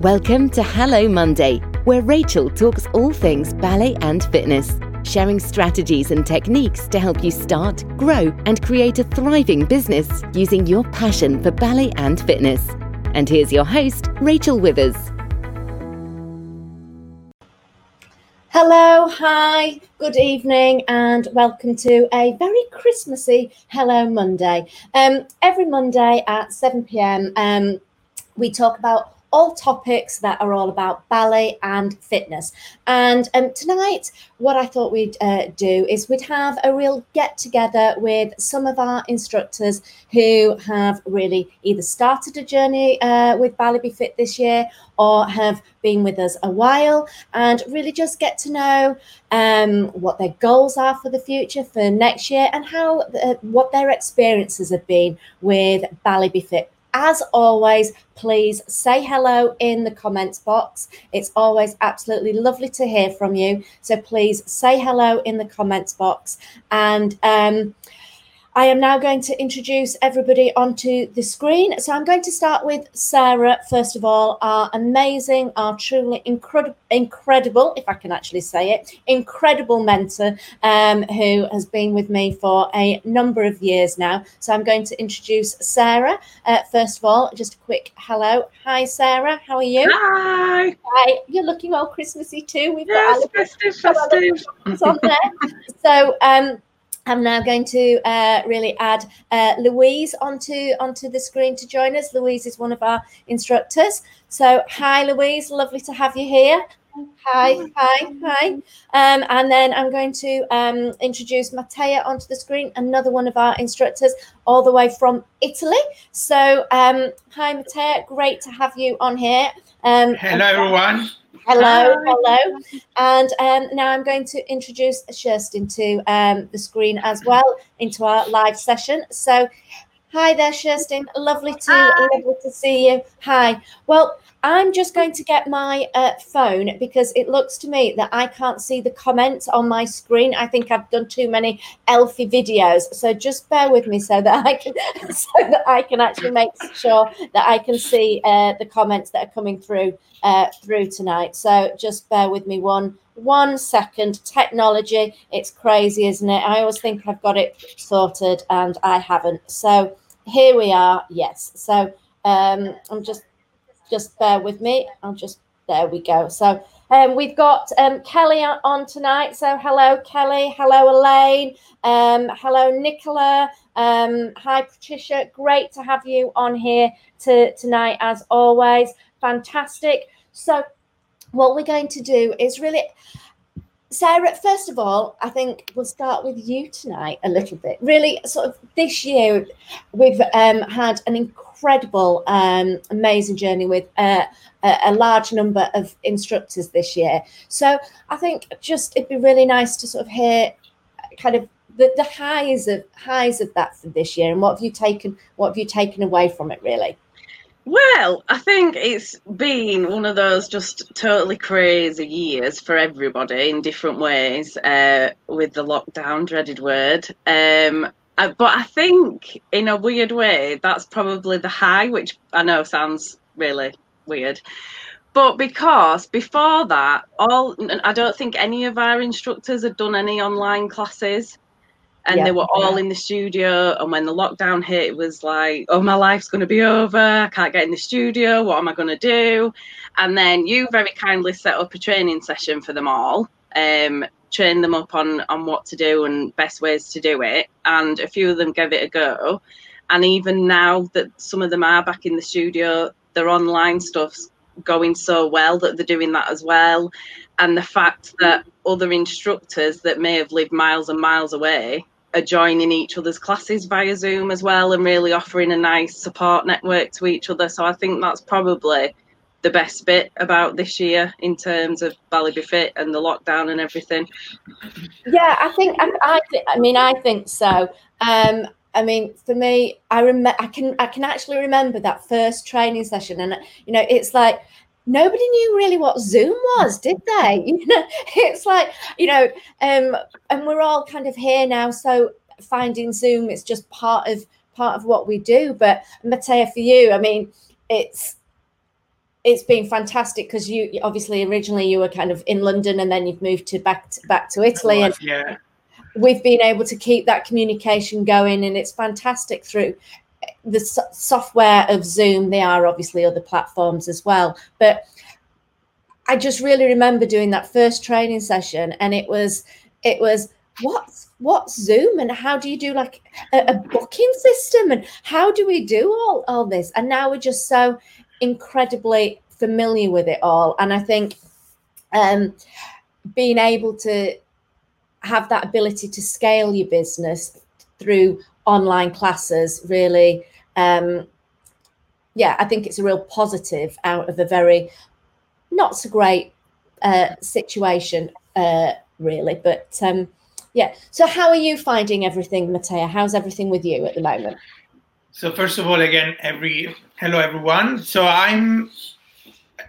Welcome to Hello Monday, where Rachel talks all things ballet and fitness, sharing strategies and techniques to help you start, grow, and create a thriving business using your passion for ballet and fitness. And here's your host, Rachel Withers. Hello, hi, good evening, and welcome to a very Christmassy Hello Monday. Um, every Monday at 7 pm, um, we talk about all topics that are all about ballet and fitness. And um, tonight, what I thought we'd uh, do is we'd have a real get together with some of our instructors who have really either started a journey uh, with Ballet Be Fit this year or have been with us a while and really just get to know um, what their goals are for the future for next year and how uh, what their experiences have been with Ballet Be Fit as always, please say hello in the comments box. It's always absolutely lovely to hear from you. So please say hello in the comments box. And um, I am now going to introduce everybody onto the screen. So I'm going to start with Sarah, first of all, our amazing, our truly incredible, incredible, if I can actually say it, incredible mentor um, who has been with me for a number of years now. So I'm going to introduce Sarah. Uh, first of all, just a quick hello. Hi, Sarah. How are you? Hi. Hi. You're looking all Christmassy too. We've yes, got festive, festive. on there. so, um, I'm now going to uh, really add uh, Louise onto onto the screen to join us. Louise is one of our instructors. So, hi, Louise. Lovely to have you here. Hi, hi, hi. Um, and then I'm going to um, introduce Mattea onto the screen, another one of our instructors, all the way from Italy. So, um, hi, Mattea. Great to have you on here. Um, Hello, everyone. Hello, hello. And um, now I'm going to introduce Sherstin to um, the screen as well into our live session. So, hi there, Sherstin. Lovely to lovely to see you. Hi. Well, I'm just going to get my uh, phone because it looks to me that I can't see the comments on my screen. I think I've done too many Elfie videos, so just bear with me so that I can so that I can actually make sure that I can see uh, the comments that are coming through uh, through tonight. So just bear with me one one second. Technology, it's crazy, isn't it? I always think I've got it sorted, and I haven't. So here we are. Yes. So um, I'm just just bear with me. I'll just, there we go. So um, we've got um, Kelly on tonight. So hello, Kelly. Hello, Elaine. Um, hello, Nicola. Um, hi, Patricia. Great to have you on here to, tonight, as always. Fantastic. So what we're going to do is really Sarah, first of all, I think we'll start with you tonight a little bit. Really, sort of this year, we've um, had an incredible, um, amazing journey with uh, a, a, large number of instructors this year. So I think just it'd be really nice to sort of hear kind of the, the highs of highs of that for this year, and what have you taken? What have you taken away from it, really? Well, I think it's been one of those just totally crazy years for everybody in different ways uh, with the lockdown, dreaded word. Um, uh, but I think in a weird way, that's probably the high, which I know sounds really weird. But because before that, all I don't think any of our instructors had done any online classes and yeah. they were all in the studio. And when the lockdown hit, it was like, oh, my life's going to be over. I can't get in the studio. What am I going to do? And then you very kindly set up a training session for them all, um, train them up on on what to do and best ways to do it. And a few of them gave it a go. And even now that some of them are back in the studio, their online stuff's going so well that they're doing that as well. And the fact that other instructors that may have lived miles and miles away are joining each other's classes via Zoom as well and really offering a nice support network to each other. So I think that's probably the best bit about this year in terms of Ballet Be Fit and the lockdown and everything. Yeah, I think I, I, th- I mean I think so. Um, I mean, for me, I remember I can I can actually remember that first training session, and you know, it's like nobody knew really what Zoom was, did they? You know, it's like, you know, um, and we're all kind of here now. So finding Zoom it's just part of part of what we do. But Mattea, for you, I mean, it's it's been fantastic because you obviously originally you were kind of in London and then you've moved to back to, back to Italy and yeah we've been able to keep that communication going and it's fantastic through the so- software of Zoom. There are obviously other platforms as well, but I just really remember doing that first training session and it was it was what's what's Zoom and how do you do like a, a booking system and how do we do all, all this? And now we're just so incredibly familiar with it all. And I think um, being able to have that ability to scale your business through online classes really. Um, yeah i think it's a real positive out of a very not so great uh, situation uh, really but um, yeah. So how are you finding everything matea? How's everything with you at the moment? So first of all again every hello everyone. So i'm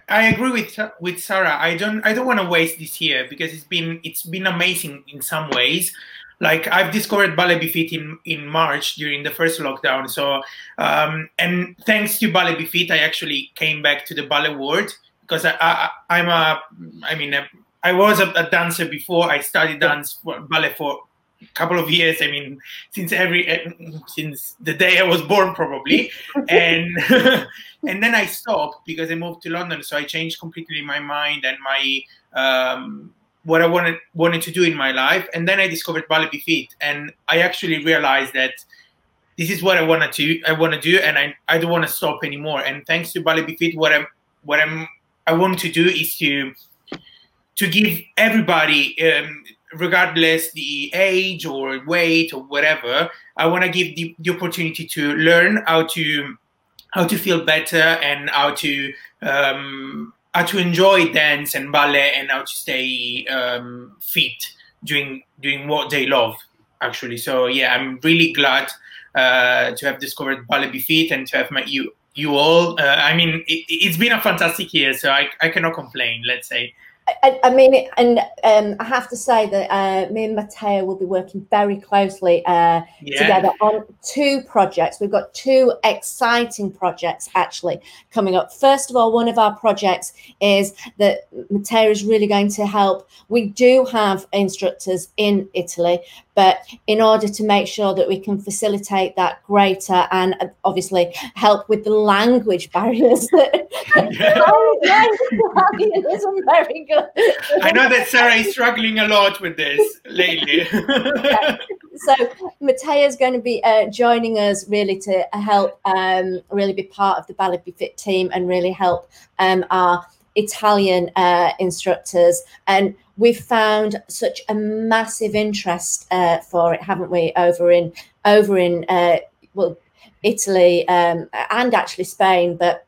I agree with with Sarah. I don't I don't want to waste this year because it's been it's been amazing in some ways. Like I've discovered Ballet Be Fit in in March during the first lockdown. So um, and thanks to Ballet Be Fit, I actually came back to the ballet world because I, I I'm a I mean a, I was a, a, dancer before. I studied dance for, ballet for a couple of years i mean since every eh, since the day i was born probably and and then i stopped because i moved to london so i changed completely my mind and my um, what i wanted wanted to do in my life and then i discovered ballet Be Fit and i actually realized that this is what i want to do i want to do and i, I don't want to stop anymore. And thanks to ballet Be Fit what i'm what i'm i want to do is to to give everybody um, regardless the age or weight or whatever i want to give the, the opportunity to learn how to how to feel better and how to um, how to enjoy dance and ballet and how to stay um, fit doing doing what they love actually. So yeah i'm really glad uh, to have discovered ballet Be Fit and to have met you you all. Uh, i mean it, has been a fantastic year so I, I cannot complain let's say I, I mean, and um, I have to say that uh, me and Matteo will be working very closely uh, yeah. together on two projects. We've got two exciting projects actually coming up. First of all, one of our projects is that Matteo is really going to help. We do have instructors in Italy, but in order to make sure that we can facilitate that greater and uh, obviously help with the language barriers that yeah. isn't very good. I know that Sarah is struggling a lot with this lately. So Matea is going to be uh, joining us really to help um, really be part of the Ballet Fit team and really help um, our Italian uh, instructors. And we've found such a massive interest uh, for it, haven't we? Over in over in uh, well, Italy um, and actually Spain, but.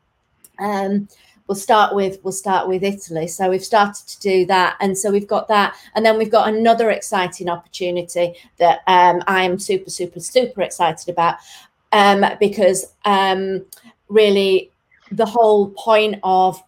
Um, we'll start with we'll start with Italy. So we've started to do that, and so we've got that, and then we've got another exciting opportunity that um, I am super super super excited about um, because um, really the whole point of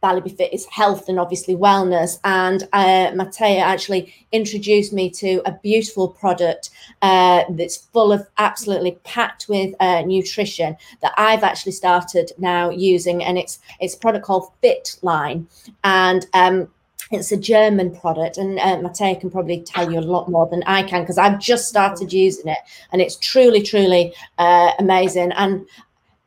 Ballet Be Fit is health and obviously wellness. And uh, Matea actually introduced me to a beautiful product uh, that's full of absolutely packed with uh, nutrition that I've actually started now using. And it's it's a product called Fitline. And um, it's a German product, and uh, Matea can probably tell you a lot more than I can because I've just started using it, and it's truly, truly uh, amazing. And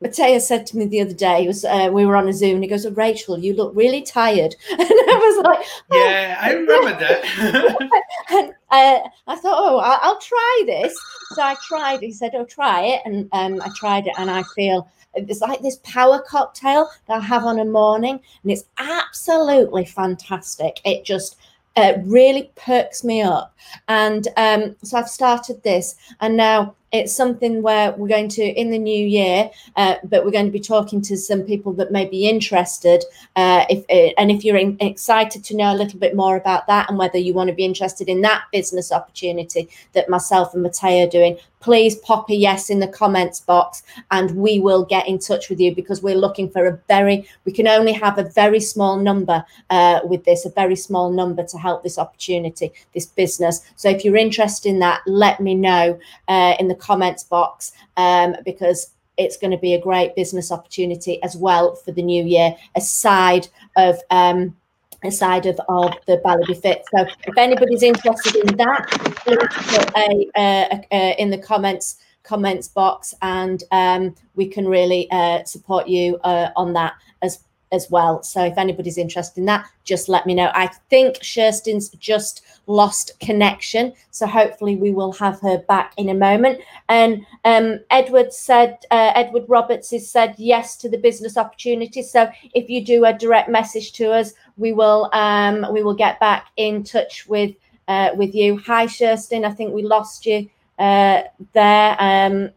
Matea said to me the other day, was uh, we were on a Zoom, and he goes, oh, "Rachel, you look really tired," and I was like, oh. "Yeah, I remember that." and uh, I thought, "Oh, I'll, I'll, try this." So I tried. He said, "Oh, try it," and um, I tried it, and I feel it's like this power cocktail that I have on a morning, and it's absolutely fantastic. It just uh, really perks me up, and um, so I've started this, and now it's something where we're going to in the new year uh, but we're going to be talking to some people that may be interested uh, if uh, and if you're in, excited to know a little bit more about that and whether you want to be interested in that business opportunity that myself and Matea are doing please pop a yes in the comments box and we will get in touch with you because we're looking for a very we can only have a very small number uh, with this a very small number to help this opportunity this business. So if you're interested in that let me know uh, in the comments box um, because it's going to be a great business opportunity as well for the new year, aside of um, aside of, of the Ballet Be Fit. So if anybody's interested in that, put a, a, a, in the comments comments box and um, we can really uh, support you uh, on that as as well. So if anybody's interested in that, just let me know. I think Sherston's just lost connection, so hopefully we will have her back in a moment. And um, Edward said, uh, Edward Roberts has said yes to the business opportunity. So if you do a direct message to us, we will um, we will get back in touch with uh, with you. Hi, Sherstin. I think we lost you uh, there. Um,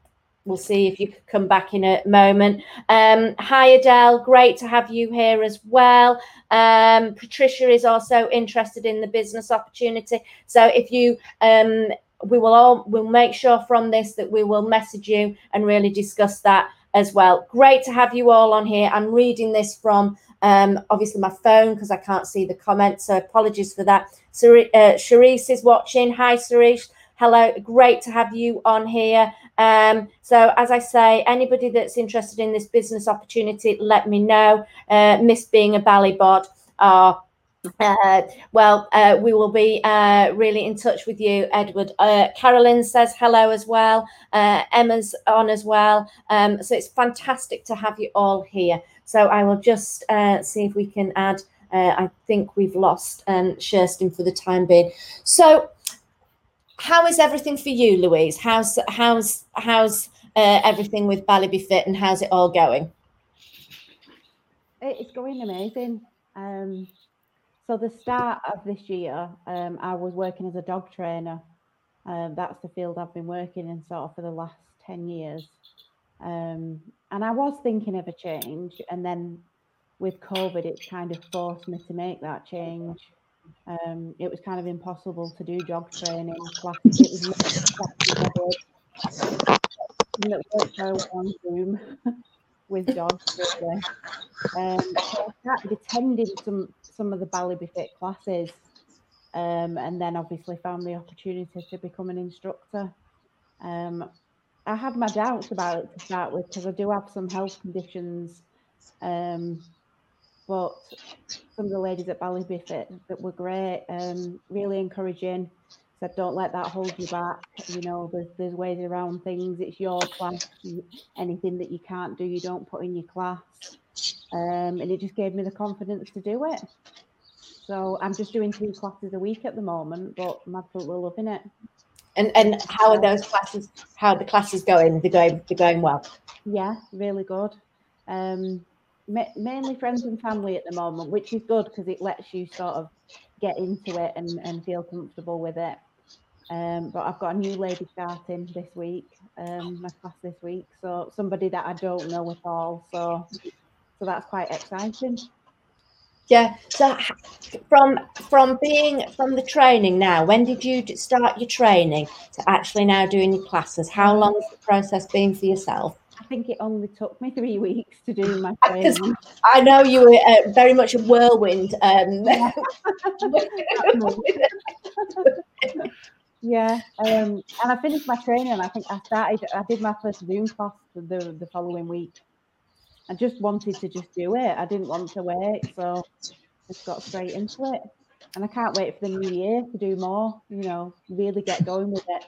we'll see if you could come back in a moment. Um, hi, Adele. Great to have you here as well. Um, Patricia is also interested in the business opportunity. So if you, um, we will all, we'll make sure from this that we will message you and really discuss that as well. Great to have you all on here. I'm reading this from um, obviously my phone because I can't see the comments. So apologies for that. So, uh, is watching. Hi, Sharice. Hello, great to have you on here. Um, so, as I say, anybody that's interested in this business opportunity, let me know. Uh, Miss being a Ballybod are uh, well, uh, we will be uh, really in touch with you, Edward. Uh, Carolyn says hello as well. Uh, Emma's on as well. Um, so it's fantastic to have you all here. So I will just uh, see if we can add. I think we've lost um, Sherstin for the time being. So how is everything for you, Louise? How's how's how's uh, everything with Ballet Be Fit and how's it all going? It's going amazing. Um, so the start of this year, um, I was working as a dog trainer. Um, that's the field I've been working in sort of for the last ten years. Um, and I was thinking of a change, and then with COVID, it kind of forced me to make that change. Um, it was kind of impossible to do jog training classes. It was on Zoom with dogs. Really. Um, so I attending some some of the Ballet Be Fit classes, um, and then obviously found the opportunity to become an instructor. Um, I had my doubts about it to start with because I do have some health conditions um, but some of the ladies at Ballet Be Fit that were great, um, really encouraging. Said, don't let that hold you back. You know, there's there's ways around things. It's your class. anything that you can't do, you don't put in your class. Um, and it just gave me the confidence to do it. So I'm just doing two classes a week at the moment, but I'm absolutely loving it. And and how are those classes? How are the classes going? They're going. They're going well. Yeah, really good. Um, mainly friends and family at the moment, which is good because it lets you sort of get into it and, and feel comfortable with it. Um, but I've got a new lady starting this week, um, my class this week. So somebody that I don't know at all. So so that's quite exciting. Yeah. So from from being from the training now, when did you start your training to actually now doing your classes? How long has the process been for yourself? I think it only took me three weeks to do my training. I know you were uh, very much a whirlwind. Um, yeah, um, and I finished my training. I think I started. I did my first Zoom class the the following week. I just wanted to just do it. I didn't want to wait, so just got straight into it. And I can't wait for the new year to do more. You know, really get going with it.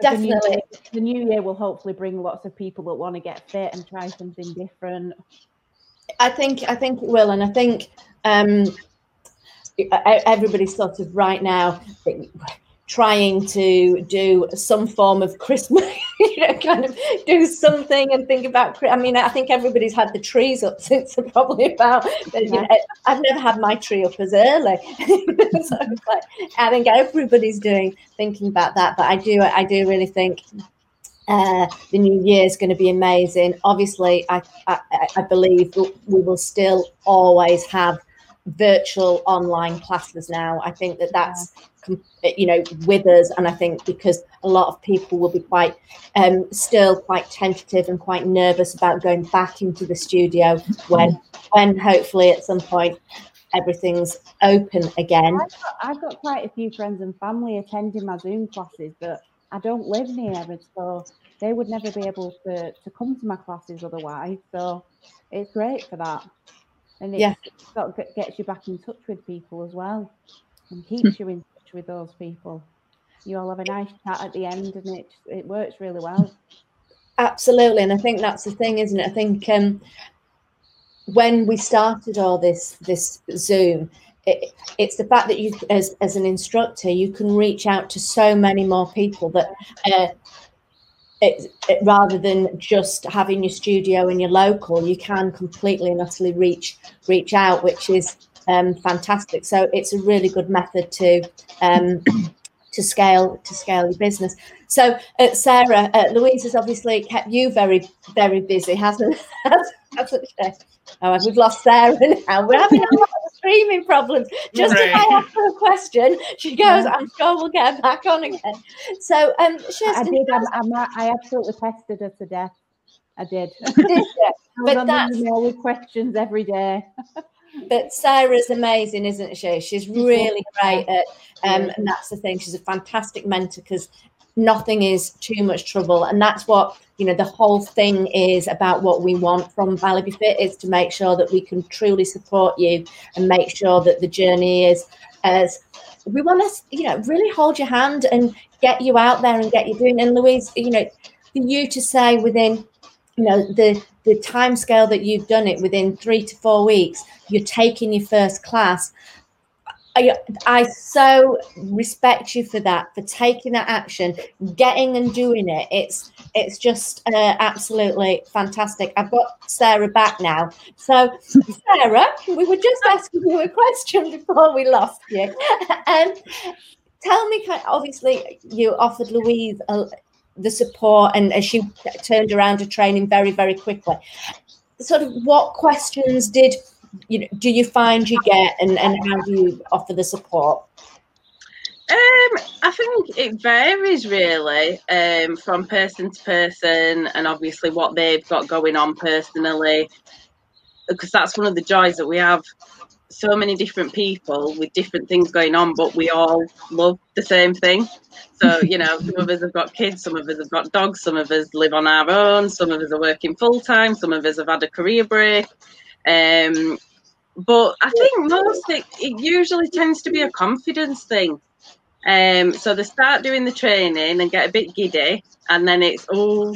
Definitely. The new, year, the new year will hopefully bring lots of people that want to get fit and try something different. I think I think it will, and I think um, everybody's sort of right now trying to do some form of Christmas, you know, kind of do something and think about. I mean, I think everybody's had the trees up since probably about. You know, I've never had my tree up as early, so like, I think everybody's doing thinking about that. But I do, I do really think. Uh, the new year is going to be amazing. Obviously, I, I, I believe we will still always have virtual online classes now. I think that that's you know with us, and I think because a lot of people will be quite um, still quite tentative and quite nervous about going back into the studio when when hopefully at some point everything's open again. I've got, I've got quite a few friends and family attending my Zoom classes, but I don't live near, and so they would never be able to to come to my classes otherwise. So it's great for that, and it Yeah. sort of gets you back in touch with people as well, and keeps you in touch with those people. You all have a nice chat at the end, and it it works really well. Absolutely, and I think that's the thing, isn't it? I think um, when we started all this this Zoom, it, it's the fact that you, as as an instructor, you can reach out to so many more people that. Uh, it, it, rather than just having your studio in your local, you can completely and utterly reach reach out, which is um, fantastic. So it's a really good method to um, to scale to scale your business. So uh, Sarah, uh, Louise has obviously kept you very very busy, hasn't hasn't she? Oh, we've lost Sarah now. We're having a lot of streaming problems. Just Right. if I ask her a question, she goes, "I'm sure we'll get her back on again." So, um, I Kirsten, did. I'm, I'm, I absolutely pestered her to death. I did. did you? I was But on that's- email with questions every day. But Sarah's amazing, isn't she? She's really great at, um, and that's the thing. She's a fantastic mentor because nothing is too much trouble, and that's what you know. The whole thing is about what we want from Ballet Fit is to make sure that we can truly support you and make sure that the journey is as we want to, you know, really hold your hand and get you out there and get you doing. And Louise, you know, for you to say within you know the the time scale that you've done it within three to four weeks you're taking your first class I, I so respect you for that for taking that action getting and doing it. It's it's just uh, absolutely fantastic. I've got sarah back now. So sarah we were just asking you a question before we lost you. Um, tell me obviously you offered louise a, the support and as she turned around to training very very quickly. Sort of what questions did you know do you find you get and, and how do you offer the support Um, I think it varies really um, from person to person, and obviously what they've got going on personally. Because that's one of the joys that we have. So many different people with different things going on, but we all love the same thing. So you know, some of us have got kids, some of us have got dogs, some of us live on our own, some of us are working full time, some of us have had a career break. Um, but I think most it, it usually tends to be a confidence thing. Um, so they start doing the training and get a bit giddy, and then it's oh,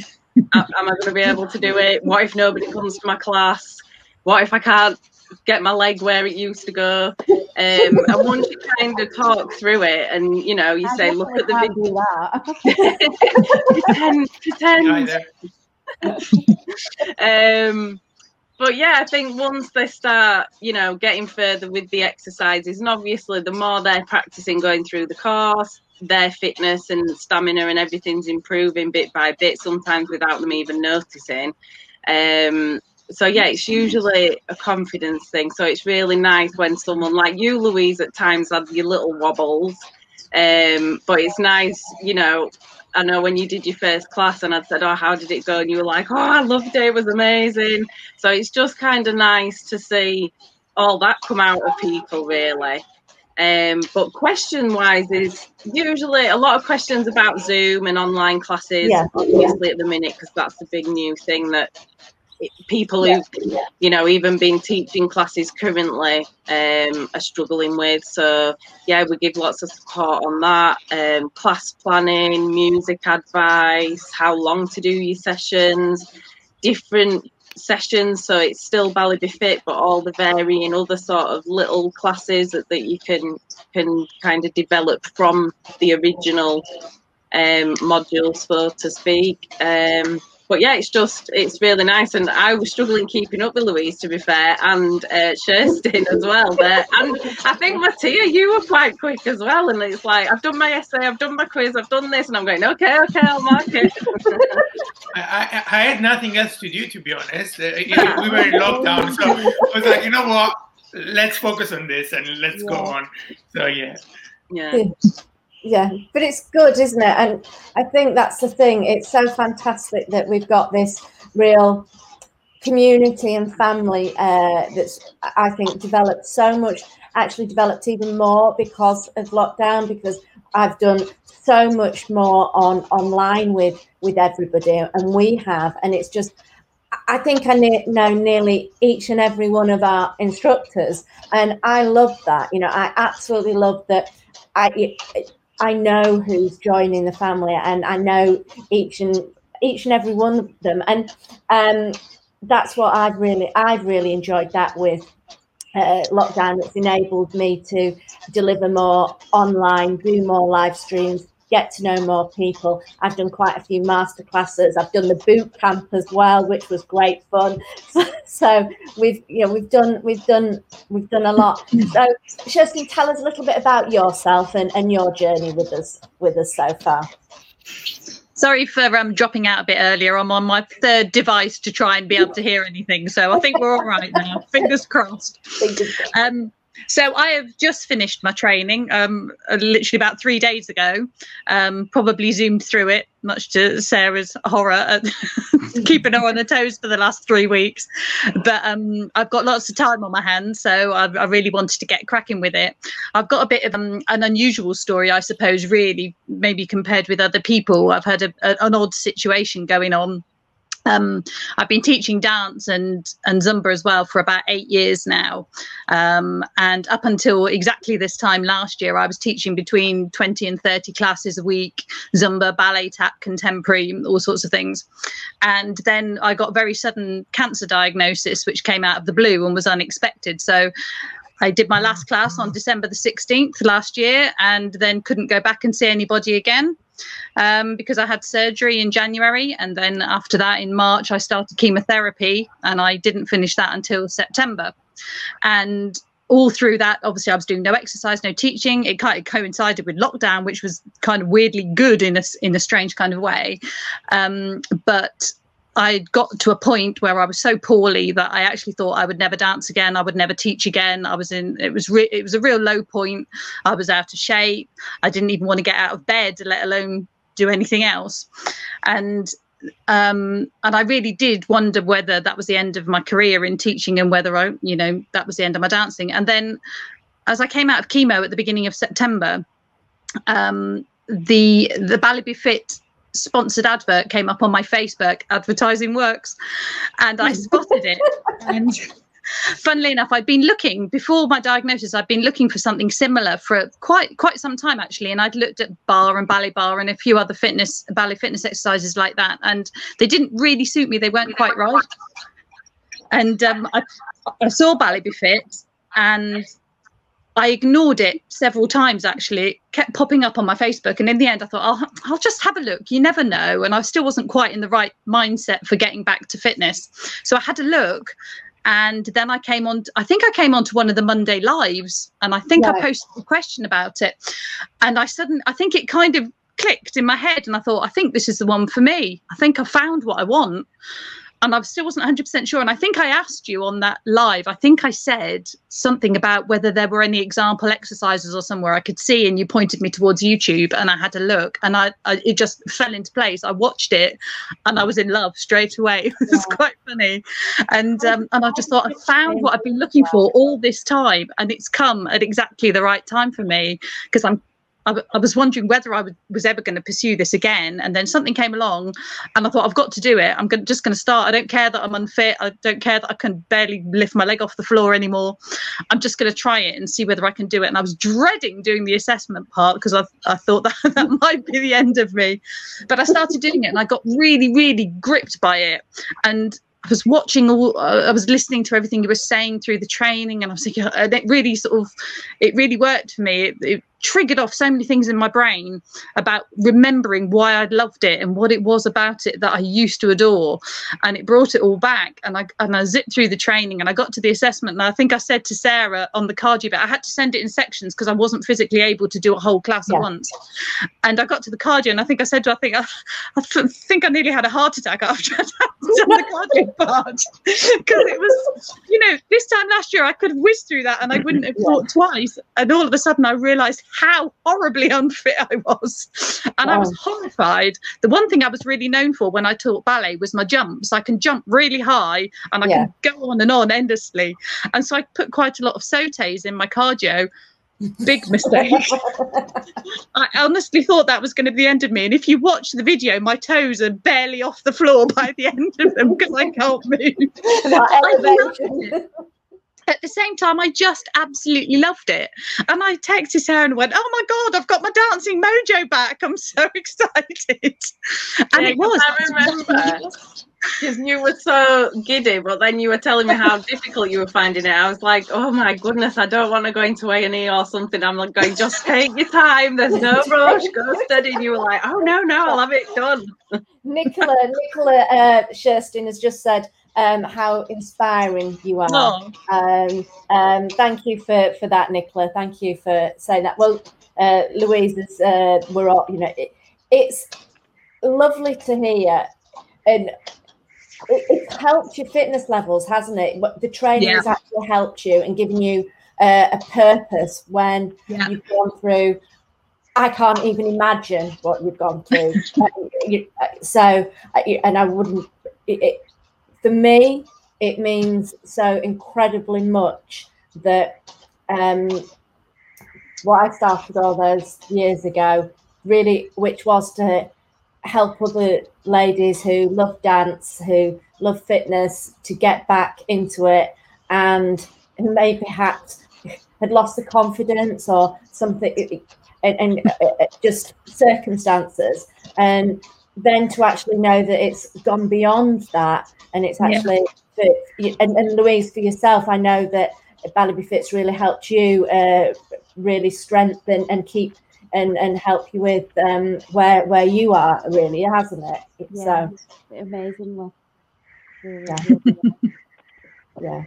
am I going to be able to do it? What if nobody comes to my class? What if I can't get my leg where it used to go? Um, and once you kind of talk through it, and you know, you I say, look at the can't do that. video, pretend, pretend. Um but yeah i think once they start you know getting further with the exercises and obviously the more they're practicing going through the course their fitness and stamina and everything's improving bit by bit sometimes without them even noticing. Um so yeah it's usually a confidence thing. So it's really nice when someone like you louise at times had your little wobbles. Um but it's nice you know I know when you did your first class and I'd said, Oh, how did it go? And you were like, Oh, I loved it. It was amazing. So it's just kind of nice to see all that come out of people, really. Um, but question wise, is usually a lot of questions about Zoom and online classes, Yeah. obviously, at the minute, because that's the big new thing that people who, you know, even been teaching classes currently um, are struggling with. So, yeah, we give lots of support on that. Um, class planning, music advice, how long to do your sessions, different sessions. So it's still Ballet Fit, but all the varying other sort of little classes that, that you can can kind of develop from the original um, modules, so to speak. Um, but yeah, it's just it's really nice, and I was struggling keeping up with Louise, to be fair, and uh, Kirstin as well. There, and I think Mattia, you were quite quick as well. And it's like I've done my essay, I've done my quiz, I've done this, and I'm going okay, okay, I'll mark it. I, I, I had nothing else to do, to be honest. Uh, you know, we were in lockdown, so I was like, you know what? Let's focus on this and let's go on. So yeah, yeah, yeah but it's good isn't it and i think that's the thing it's so fantastic that we've got this real community and family uh, that's i think developed so much actually developed even more because of lockdown because I've done so much more on online with with everybody, and we have, and it's just. I think I know nearly each and every one of our instructors, and I love that. You know, I absolutely love that. I I know who's joining the family, and I know each and each and every one of them, and um, that's what I've really I've really enjoyed that with uh, lockdown. It's enabled me to deliver more online, do more live streams, get to know more people. I've done quite a few master classes. I've done the boot camp as well, which was great fun. So, we've you know we've done we've done we've done a lot. So Kirsty, tell us a little bit about yourself and, and your journey with us with us so far. Sorry for um, dropping out a bit earlier. I'm on my third device to try and be able to hear anything. So I think we're all right now. Fingers crossed. Um, so I have just finished my training, um, uh, literally about three days ago. Um, probably zoomed through it, much to Sarah's horror, at keeping her on her toes for the last three weeks. But um, I've got lots of time on my hands, so I, I, really wanted to get cracking with it. I've got a bit of um, an unusual story, I suppose, really, maybe compared with other people. I've had a, a, an odd situation going on um, I've been teaching dance and and Zumba as well for about eight years now, um, and up until exactly this time last year, I was teaching between twenty and thirty classes a week, Zumba, ballet, tap, contemporary, all sorts of things, and then I got a very sudden cancer diagnosis, which came out of the blue and was unexpected. So I did my last class on December the 16th last year and then couldn't go back and see anybody again um, because I had surgery in January. And then after that, in March, I started chemotherapy and I didn't finish that until September. And all through that, obviously, I was doing no exercise, no teaching. It kind of coincided with lockdown, which was kind of weirdly good in a in a strange kind of way. Um, but I got to a point where I was so poorly that I actually thought I would never dance again. I would never teach again. I was in it was re- it was a real low point. I was out of shape. I didn't even want to get out of bed, let alone do anything else. And um, and I really did wonder whether that was the end of my career in teaching and whether I, you know, that was the end of my dancing. And then as I came out of chemo at the beginning of September, um, the the Ballet Be Fit sponsored advert came up on my Facebook, advertising works, and I spotted it. And funnily enough, I'd been looking before my diagnosis. I'd been looking for something similar for quite quite some time actually, and I'd looked at bar and ballet bar and a few other fitness ballet fitness exercises like that, and they didn't really suit me. They weren't quite right. And um, I, I saw Ballet Be Fit, and I ignored it several times actually. It kept popping up on my Facebook. And in the end, I thought, I'll, I'll just have a look. You never know. And I still wasn't quite in the right mindset for getting back to fitness. So I had a look. And then I came on, I think I came on to one of the Monday lives and I think I posted a question about it. And I suddenly, I think it kind of clicked in my head and I thought, I think this is the one for me. I think I found what I want and I still wasn't 100% sure. And I think I asked you on that live, I think I said something about whether there were any example exercises or somewhere I could see. And you pointed me towards YouTube and I had a look and I, I it just fell into place. I watched it and I was in love straight away. it was quite funny. And, um, and I just thought I found what I've been looking for all this time and it's come at exactly the right time for me because I'm I, I was wondering whether I was ever going to pursue this again. And then something came along and I thought, I've got to do it. I'm gonna, just going to start. I don't care that I'm unfit. I don't care that I can barely lift my leg off the floor anymore. I'm just going to try it and see whether I can do it. And I was dreading doing the assessment part because I, I thought that that might be the end of me. But I started doing it and I got really, really gripped by it. And I was watching all, uh, I was listening to everything you were saying through the training, and I was thinking, and it really sort of, it really worked for me. It, it triggered off so many things in my brain about remembering why I loved it and what it was about it that I used to adore, and it brought it all back. And I and I zipped through the training, and I got to the assessment, and I think I said to Sarah on the cardio bit, I had to send it in sections because I wasn't physically able to do a whole class yeah. at once. And I got to the cardio, and I think I said to, I think I, I think I nearly had a heart attack after I'd done the cardio part because it was, you know, this time last year I could have whizzed through that and I wouldn't have thought twice. And all of a sudden I realised how horribly unfit I was, and wow. I was horrified. The one thing I was really known for when I taught ballet was my jumps. I can jump really high and I yeah. can go on and on endlessly. And so I put quite a lot of sautés in my cardio Big mistake. I honestly thought that was going to be the end of me. And if you watch the video, my toes are barely off the floor by the end of them because I can't move. I loved at the same time, I just absolutely loved it. And I texted Sarah and went, Oh my God, I've got my dancing mojo back. I'm so excited. And Yeah, it was. I remember. Because you were so giddy, but then you were telling me how difficult you were finding it. I was like, "Oh my goodness, I don't want to go into A and E or something." I'm like, going, "Just take your time. There's no rush. Go steady." And you were like, "Oh no, no, I'll have it done." Nicola, Nicola uh, Sherston has just said um, how inspiring you are. Oh, Um, um, thank you for, for that, Nicola. Thank you for saying that. Well, uh, Louise, is, uh, we're all, you know, it, it's lovely to hear. And it, it's helped your fitness levels, hasn't it? What- The training Yeah. has actually helped you and given you uh, a purpose when yeah. you've gone through. I can't even imagine what you've gone through. Uh, you- uh, so, uh, and I wouldn't. It, for me, it means so incredibly much that um, what I started all those years ago, really, which was to help other ladies who love dance, who love fitness, to get back into it, and who may perhaps had lost the confidence or something, and, and uh, just circumstances, and then to actually know that it's gone beyond that, and it's Yeah. actually for, and, and Louise for yourself, I know that Ballet Be Fit's really helped you uh, really strengthen and keep and and help you with um, where where you are really, hasn't it? Yeah, So amazingly. Really, Yeah. really. yeah,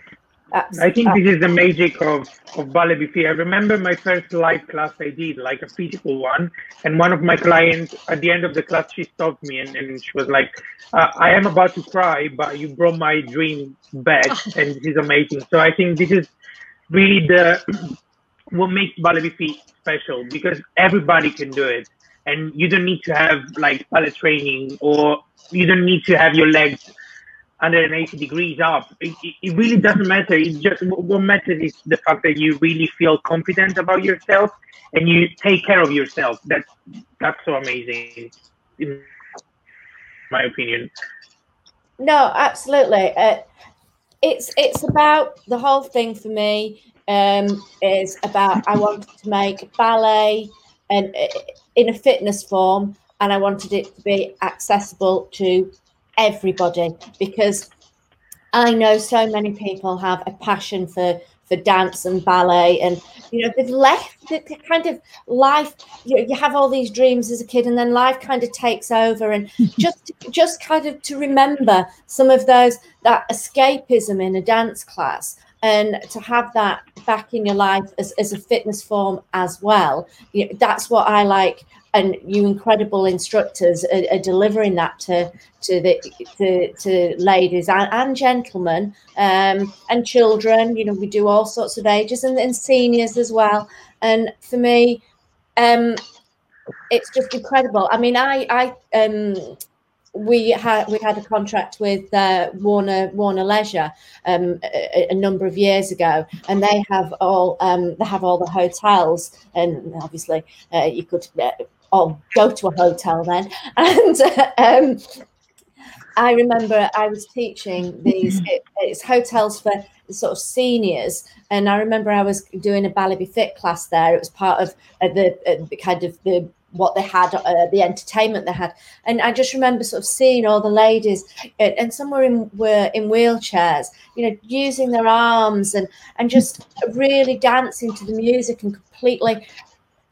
I think this is the magic of, of Ballet Be Fit. I remember my first live class I did, like a physical one. And one of my clients, at the end of the class, she stopped me and, and she was like, uh, I am about to cry, but you brought my dream back. And this is amazing. So I think this is really the what makes Ballet Be Fit special because everybody can do it. And you don't need to have like ballet training or you don't need to have your legs 180 degrees up. It, it, really doesn't matter. It just what what matters is the fact that you really feel confident about yourself and you take care of yourself. That's that's so amazing, in my opinion. no, absolutely. Uh, it's it's about the whole thing for me. Um, is about I wanted to make ballet and uh, in a fitness form, and I wanted it to be accessible to everybody because I know so many people have a passion for for dance and ballet, and you know they've left the, kind of life. You, know, you have all these dreams as a kid, and then life kind of takes over, and just just kind of to remember some of those that escapism in a dance class. And to have that back in your life as, as a fitness form as well, you know, that's what I like. And you incredible instructors are, are delivering that to to the to, to ladies and, and gentlemen um, and children. You know, we do all sorts of ages and, and seniors as well. And for me, um, it's just incredible. I mean, I I um, we had we had a contract with uh, Warner Warner Leisure um, a, a number of years ago, and they have all um, they have all the hotels, and obviously uh, you could all go to a hotel then, and um, I remember I was teaching these it, it's hotels for sort of seniors, and I remember I was doing a Ballet Be Fit class there. It was part of uh, the, uh, kind of the what they had, uh, the entertainment they had, and I just remember sort of seeing all the ladies, uh, and some were in were in wheelchairs, you know, using their arms and and just really dancing to the music and completely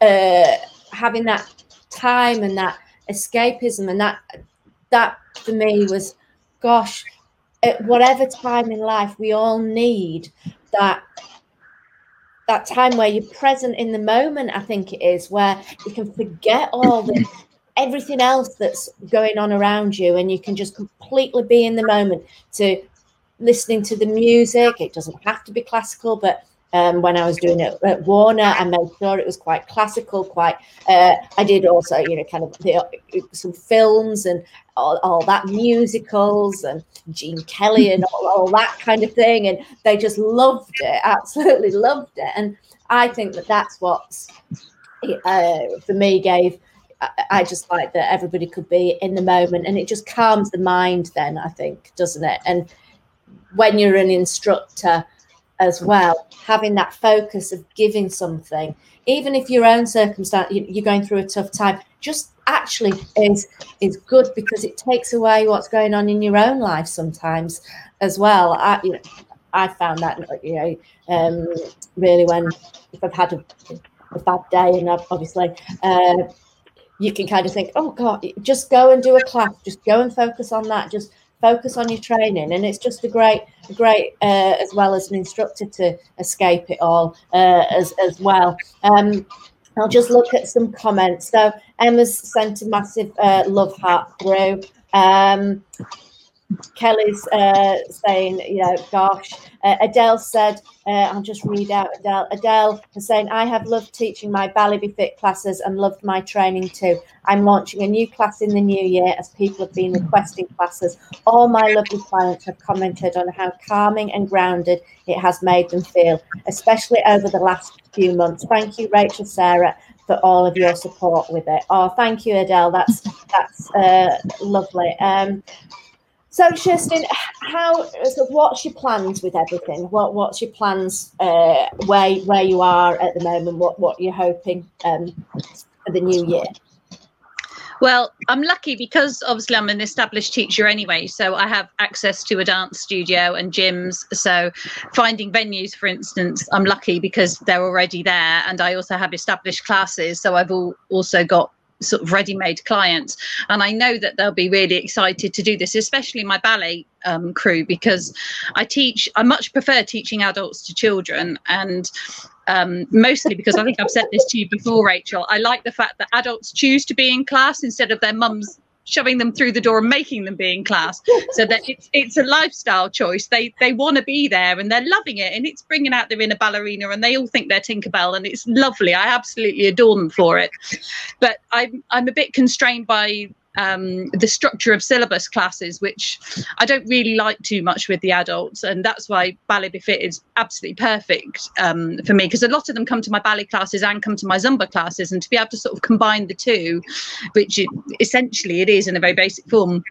uh, having that time and that escapism and that that for me was, gosh, at whatever time in life we all need that that time where you're present in the moment i think it is where you can forget all the everything else that's going on around you and you can just completely be in the moment to listening to the music. It doesn't have to be classical but um, when I was doing it at Warner, I made sure it was quite classical. Quite, uh, I did also, you know, kind of the, some films and all, all, that musicals and Gene Kelly and all, all, that kind of thing. And they just loved it, absolutely loved it. And I think that that's what uh, for me gave. I just like that everybody could be in the moment, and it just calms the mind. Then I think, doesn't it? And when you're an instructor as well, having that focus of giving something, even if your own circumstance you're going through a tough time, just actually is is good because it takes away what's going on in your own life sometimes as well. I you know, I found that you know um, really when if I've had a, a bad day and I've obviously uh, you can kind of think, oh God, just go and do a class, just go and focus on that, just focus on your training, and it's just a great, great uh, as well as an instructor to escape it all uh, as as well. Um, I'll just look at some comments. So Emma's sent a massive uh, love heart through. Um, Kelly's uh, saying, you know, gosh. Uh, Adele said, uh, I'll just read out Adele. Adele is saying, I have loved teaching my Ballet Be Fit classes and loved my training too. I'm launching a new class in the new year as people have been requesting classes. All my lovely clients have commented on how calming and grounded it has made them feel, especially over the last few months. Thank you, Rachel, Sarah, for all of your support with it. Oh, thank you, Adele. That's that's uh, lovely. Um, so, Kirsten, how? So, what's your plans with everything? What What's your plans? Uh, where Where you are at the moment? What What you're hoping um, for the new year? Well, I'm lucky because obviously I'm an established teacher anyway, so I have access to a dance studio and gyms. So, finding venues, for instance, I'm lucky because they're already there, and I also have established classes. So, I've all, also got sort of ready-made clients and i know that they'll be really excited to do this especially my ballet um, crew because i teach i much prefer teaching adults to children and um, mostly because I think I've said this to you before, Rachel. I like the fact that adults choose to be in class instead of their mums shoving them through the door and making them be in class. So that it's it's a lifestyle choice. They they want to be there and they're loving it. And it's bringing out their inner ballerina and they all think they're tinkerbell and it's lovely. I absolutely adore them for it. But i'm i'm a bit constrained by um, the structure of syllabus classes, which I don't really like too much with the adults. And that's why Ballet Be Fit is absolutely perfect um, for me because a lot of them come to my ballet classes and come to my Zumba classes. And to be able to sort of combine the two, which it, essentially it is in a very basic form,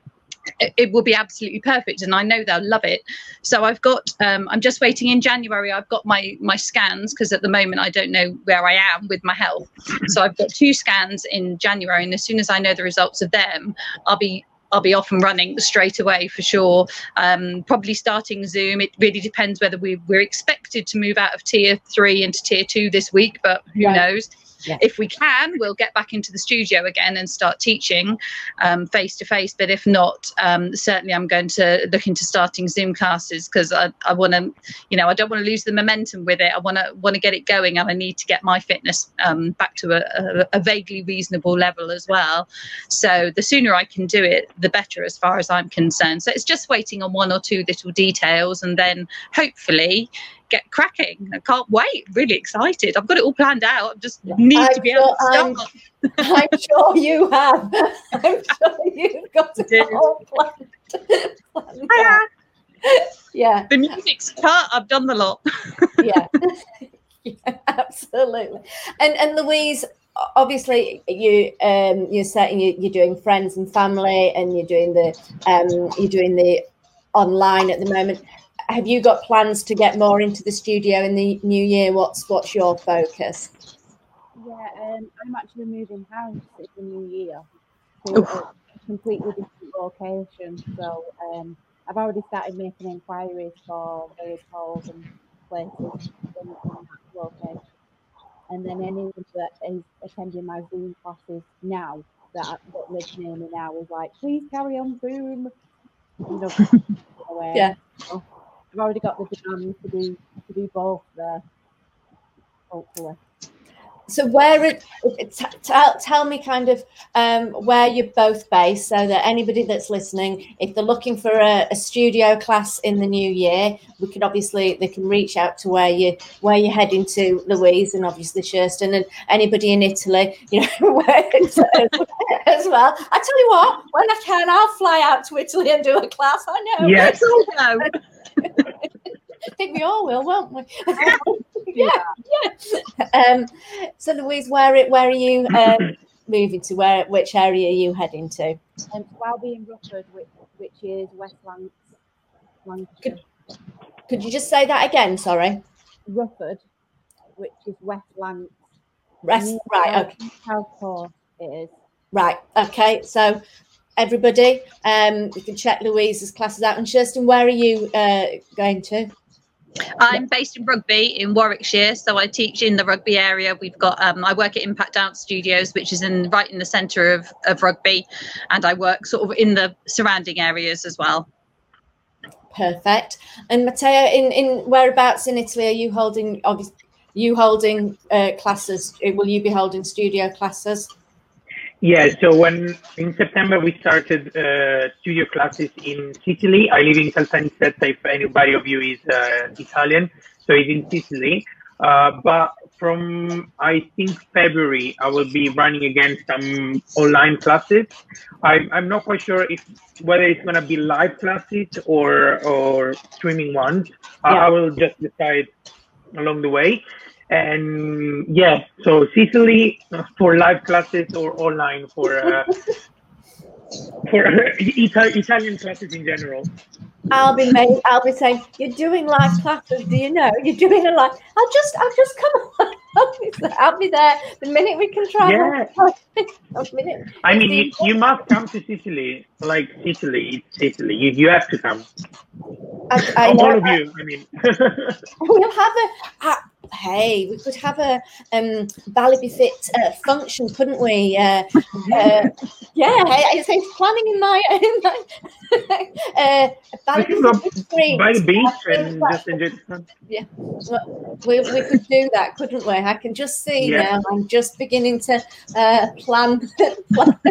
it, will be absolutely perfect and i know they'll love it so i've got um, i'm just waiting in january i've got my my scans because at the moment i don't know where i am with my health so i've got two scans in january and as soon as i know the results of them i'll be I'll be off and running straight away for sure. Um, probably starting Zoom. It really depends whether we, we're expected to move out of tier three into tier two this week, but who right. knows? Yeah. if we can, we'll get back into the studio again and start teaching face to face. But if not, um, certainly I'm going to look into starting Zoom classes because I, I want to, you know, I don't want to lose the momentum with it. I want to want to get it going, and I need to get my fitness um, back to a, a, a vaguely reasonable level as well. So the sooner I can do it, the better, as far as I'm concerned. So it's just waiting on one or two little details, and then hopefully get cracking. I can't wait. Really excited. I've got it all planned out. I just need I'm to be sure, able to start. I'm, I'm sure you have. I'm sure you've got it all planned. planned yeah. The music's cut. I've done the lot. yeah. yeah. Absolutely. And and Louise, obviously you um you're setting you, you're doing friends and family and you're doing the um you're doing the online at the moment have you got plans to get more into the studio in the new year? What's what's your focus? Yeah, um, I'm actually moving house in the new year to a completely different location. So um, I've already started making inquiries for various halls and places in, in that location. And then anyone that is attending my Zoom classes now that, that lives near me now is like, please carry on Zoom. You know, yeah. I've already got the demand to do to do both there. Hopefully. So where it, t- tell, tell me kind of um, where you're both based so that anybody that's listening, if they're looking for a, a, studio class in the new year, we can obviously they can reach out to where you where you're heading to, Louise, and obviously Kirsten, and anybody in Italy, you know, as well. I tell you what, when I can, I'll fly out to Italy and do a class. I know. Yes, I think we all will, won't we? yeah, yeah. Um, so Louise, where where are you um, moving to? Where which area are you heading to? Um, so I'll be in Rufford, which, which is West Lancs, Lancashire. Could, could you just say that again? Sorry. Rufford, which is West Lancs. Rest, right. Okay. South Coast it is. Right. Okay. So everybody, um, you can check Louise's classes out. And Kirsten, where are you uh, going to? I'm based in Rugby in Warwickshire, so I teach in the rugby area. We've got um, I work at Impact Dance Studios, which is in right in the centre of, of rugby, and I work sort of in the surrounding areas as well. Perfect. And Matteo, in in whereabouts in Italy are you holding? Obviously, you holding uh, classes? Will you be holding studio classes? Yeah, so when in September we started uh, studio classes in Sicily. I live in Caltanissetta, if anybody of you is uh, Italian, so it's in Sicily. Uh, but from I think February, I will be running again some online classes. I'm, I'm not quite sure if whether it's gonna be live classes or or streaming ones. Yeah. I will just decide along the way. And yeah, so Sicily for live classes or online for uh, for Italian classes in general. I'll be made, I'll be saying, You're doing live classes, do you know? You're doing a live I'll just I'll just come on. I'll be there the minute we can try. Yeah. I mean you, you must come to Sicily. Like Sicily, Sicily. You you have to come. I, I All of you, I mean. we'll have a, a hey, we could have a um, Ballet Be Fit uh, function, couldn't we? Uh, uh, yeah, it's, it's planning in my, in my uh, by the beach and just enjoy the Yeah, well, we, we could do that, couldn't we? I can just see yeah. now. I'm just beginning to uh, plan. plan,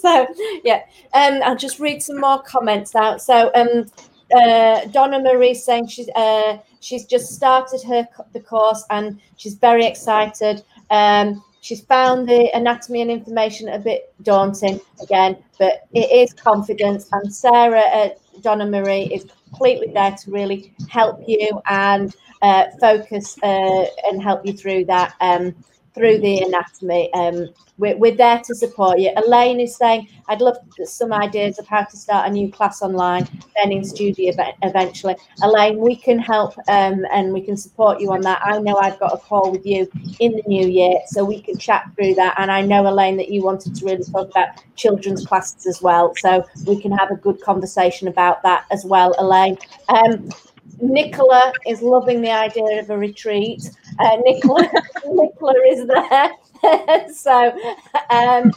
so yeah, um, I'll just read some more comments out. So um, uh, Donna Marie saying she's uh, she's just started her the course and she's very excited. Um, she's found the anatomy and information a bit daunting again, but it is confidence. And Sarah uh, Donna Marie is completely there to really help you and uh, focus uh, and help you through that. Um, through the anatomy. Um, we're, we're there to support you. Elaine is saying, I'd love some ideas of how to start a new class online, then in studio eventually. Elaine, we can help um, and we can support you on that. I know I've got a call with you in the new year, so we can chat through that. And I know, Elaine, that you wanted to really talk about children's classes as well. So we can have a good conversation about that as well, Elaine. Um, Nicola is loving the idea of a retreat. Uh, Nicola, Nicola is there. so um,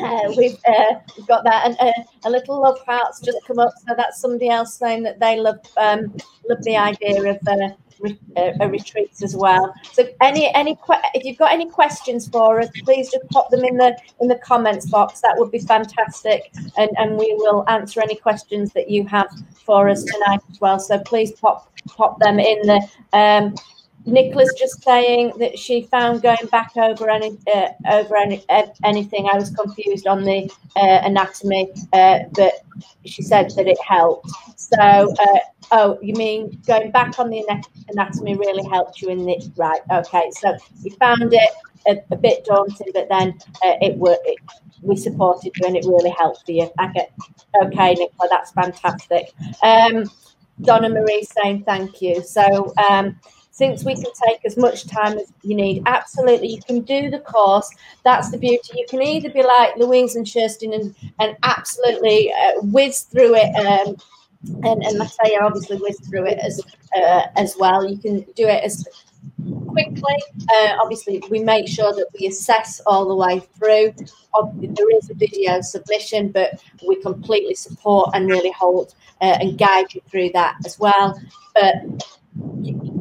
uh, we've, uh, got that, and uh, a little love hearts just come up. So that's somebody else saying that they love um, love the idea of uh, uh, retreats as well. So any any if you've got any questions for us, please just pop them in the in the comments box. That would be fantastic, and and we will answer any questions that you have for us tonight as well. So please pop pop them in the. Um, Nicola's just saying that she found going back over any uh, over any, uh, anything. I was confused on the uh, anatomy, uh, but she said that it helped. So, uh, oh, you mean going back on the anatomy really helped you in the right? Okay, so you found it a, a bit daunting, but then uh, it worked. we supported you and it really helped for you. I get okay, Nicola, that's fantastic. Um, Donna Marie saying thank you. So. Um, since we can take as much time as you need. Absolutely, you can do the course. That's the beauty. You can either be like Louise and Kirsten and, and absolutely uh, whiz through it. Um, and, and Mateo obviously whiz through it as uh, as well. You can do it as quickly. Uh, obviously, we make sure that we assess all the way through. There is a video submission, but we completely support and really hold uh, and guide you through that as well. But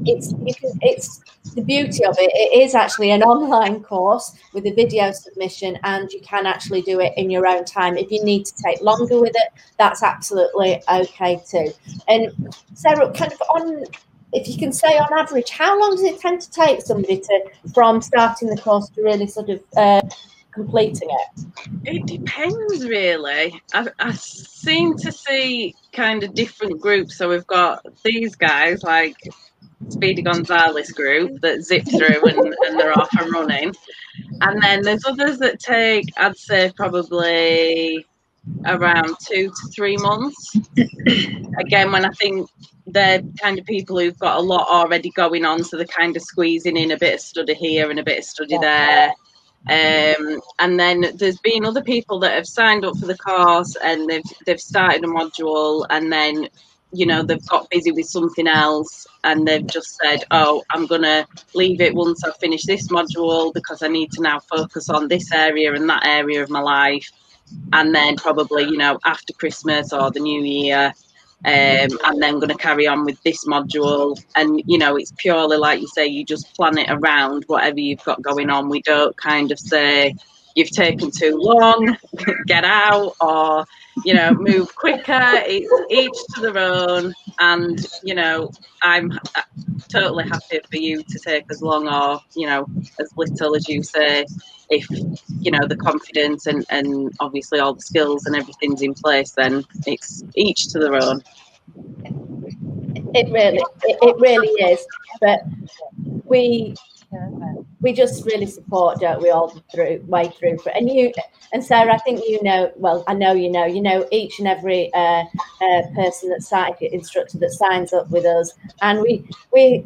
it's it's the beauty of it. It is actually an online course with a video submission, and you can actually do it in your own time. If you need to take longer with it, that's absolutely okay too. And Sarah, kind of on, if you can say on average, how long does it tend to take somebody to from starting the course to really sort of uh, completing it? It depends, really. I, I seem to see kind of different groups. So we've got these guys like Speedy Gonzalez group that zip through and, and they're off and running. And then there's others that take, I'd say, probably around two to three months. Again, when I think they're kind of people who've got a lot already going on, so they're kind of squeezing in a bit of study here and a bit of study there. Um, and then there's been other people that have signed up for the course and they've they've started a module and then you know they've got busy with something else and they've just said oh i'm going to leave it once i finish this module because i need to now focus on this area and that area of my life. And then probably you know after christmas or the new year um, and then going to carry on with this module and you know it's purely like you say you just plan it around whatever you've got going on we don't kind of say you've taken too long get out or you know, move quicker. It's each to their own. And, you know, I'm totally happy for you to take as long or, you know, as little as you say, if, you know, the confidence and, and obviously all the skills and everything's in place, then it's each to their own. It really, it, it really is. But we we just really support, don't we, all through way through. And you and Sarah, I think you know. Well, I know you know. You know each and every uh, uh, person that instructor that signs up with us, and we we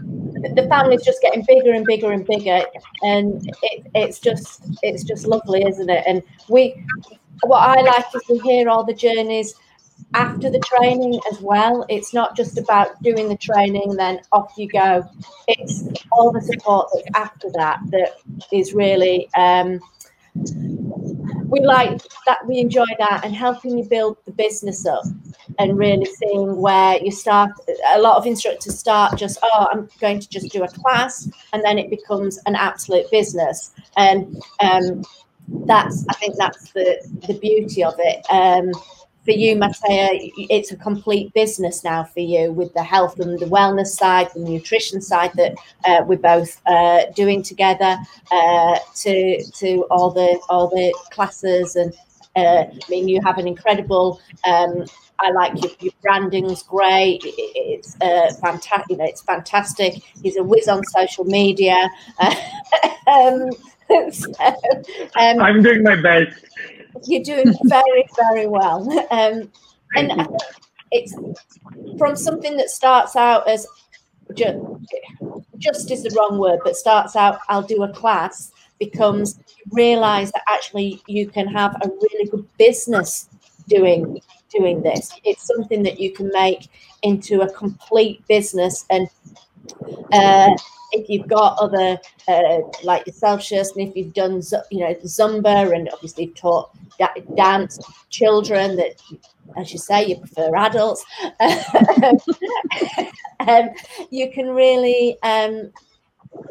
the family's just getting bigger and bigger and bigger, and it, it's just it's just lovely, isn't it? And we, what I like is we hear all the journeys after the training as well. It's not just about doing the training, then off you go. It's all the support that's after that that is really. Um, we like that we enjoy that and helping you build the business up and really seeing where you start a lot of instructors start just oh i'm going to just do a class and then it becomes an absolute business and um, that's i think that's the the beauty of it um, for you, Matea, it's a complete business now for you with the health and the wellness side, the nutrition side that uh, we're both uh, doing together. Uh, to to all the all the classes, and uh, I mean, you have an incredible. Um, I like your, your branding's great. It's uh, fantastic. You know, it's fantastic. He's a whiz on social media. um, so, um, I'm doing my best you're doing very, very well. Um, and it's from something that starts out as just, just is the wrong word, but starts out, I'll do a class, becomes realize that actually you can have a really good business doing doing this. It's something that you can make into a complete business and uh, if you've got other uh, like yourself, Kirsten, if you've done you know Zumba and obviously taught dance children that, as you say, you prefer adults, um, you can really. Um,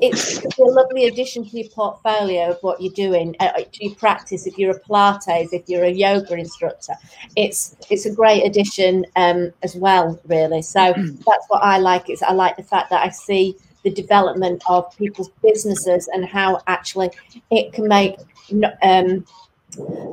it's a lovely addition to your portfolio of what you're doing, uh, to your practice. If you're a Pilates, if you're a yoga instructor, it's it's a great addition um, as well, really. So that's what I like. Is I like the fact that I see the development of people's businesses and how actually it can make um,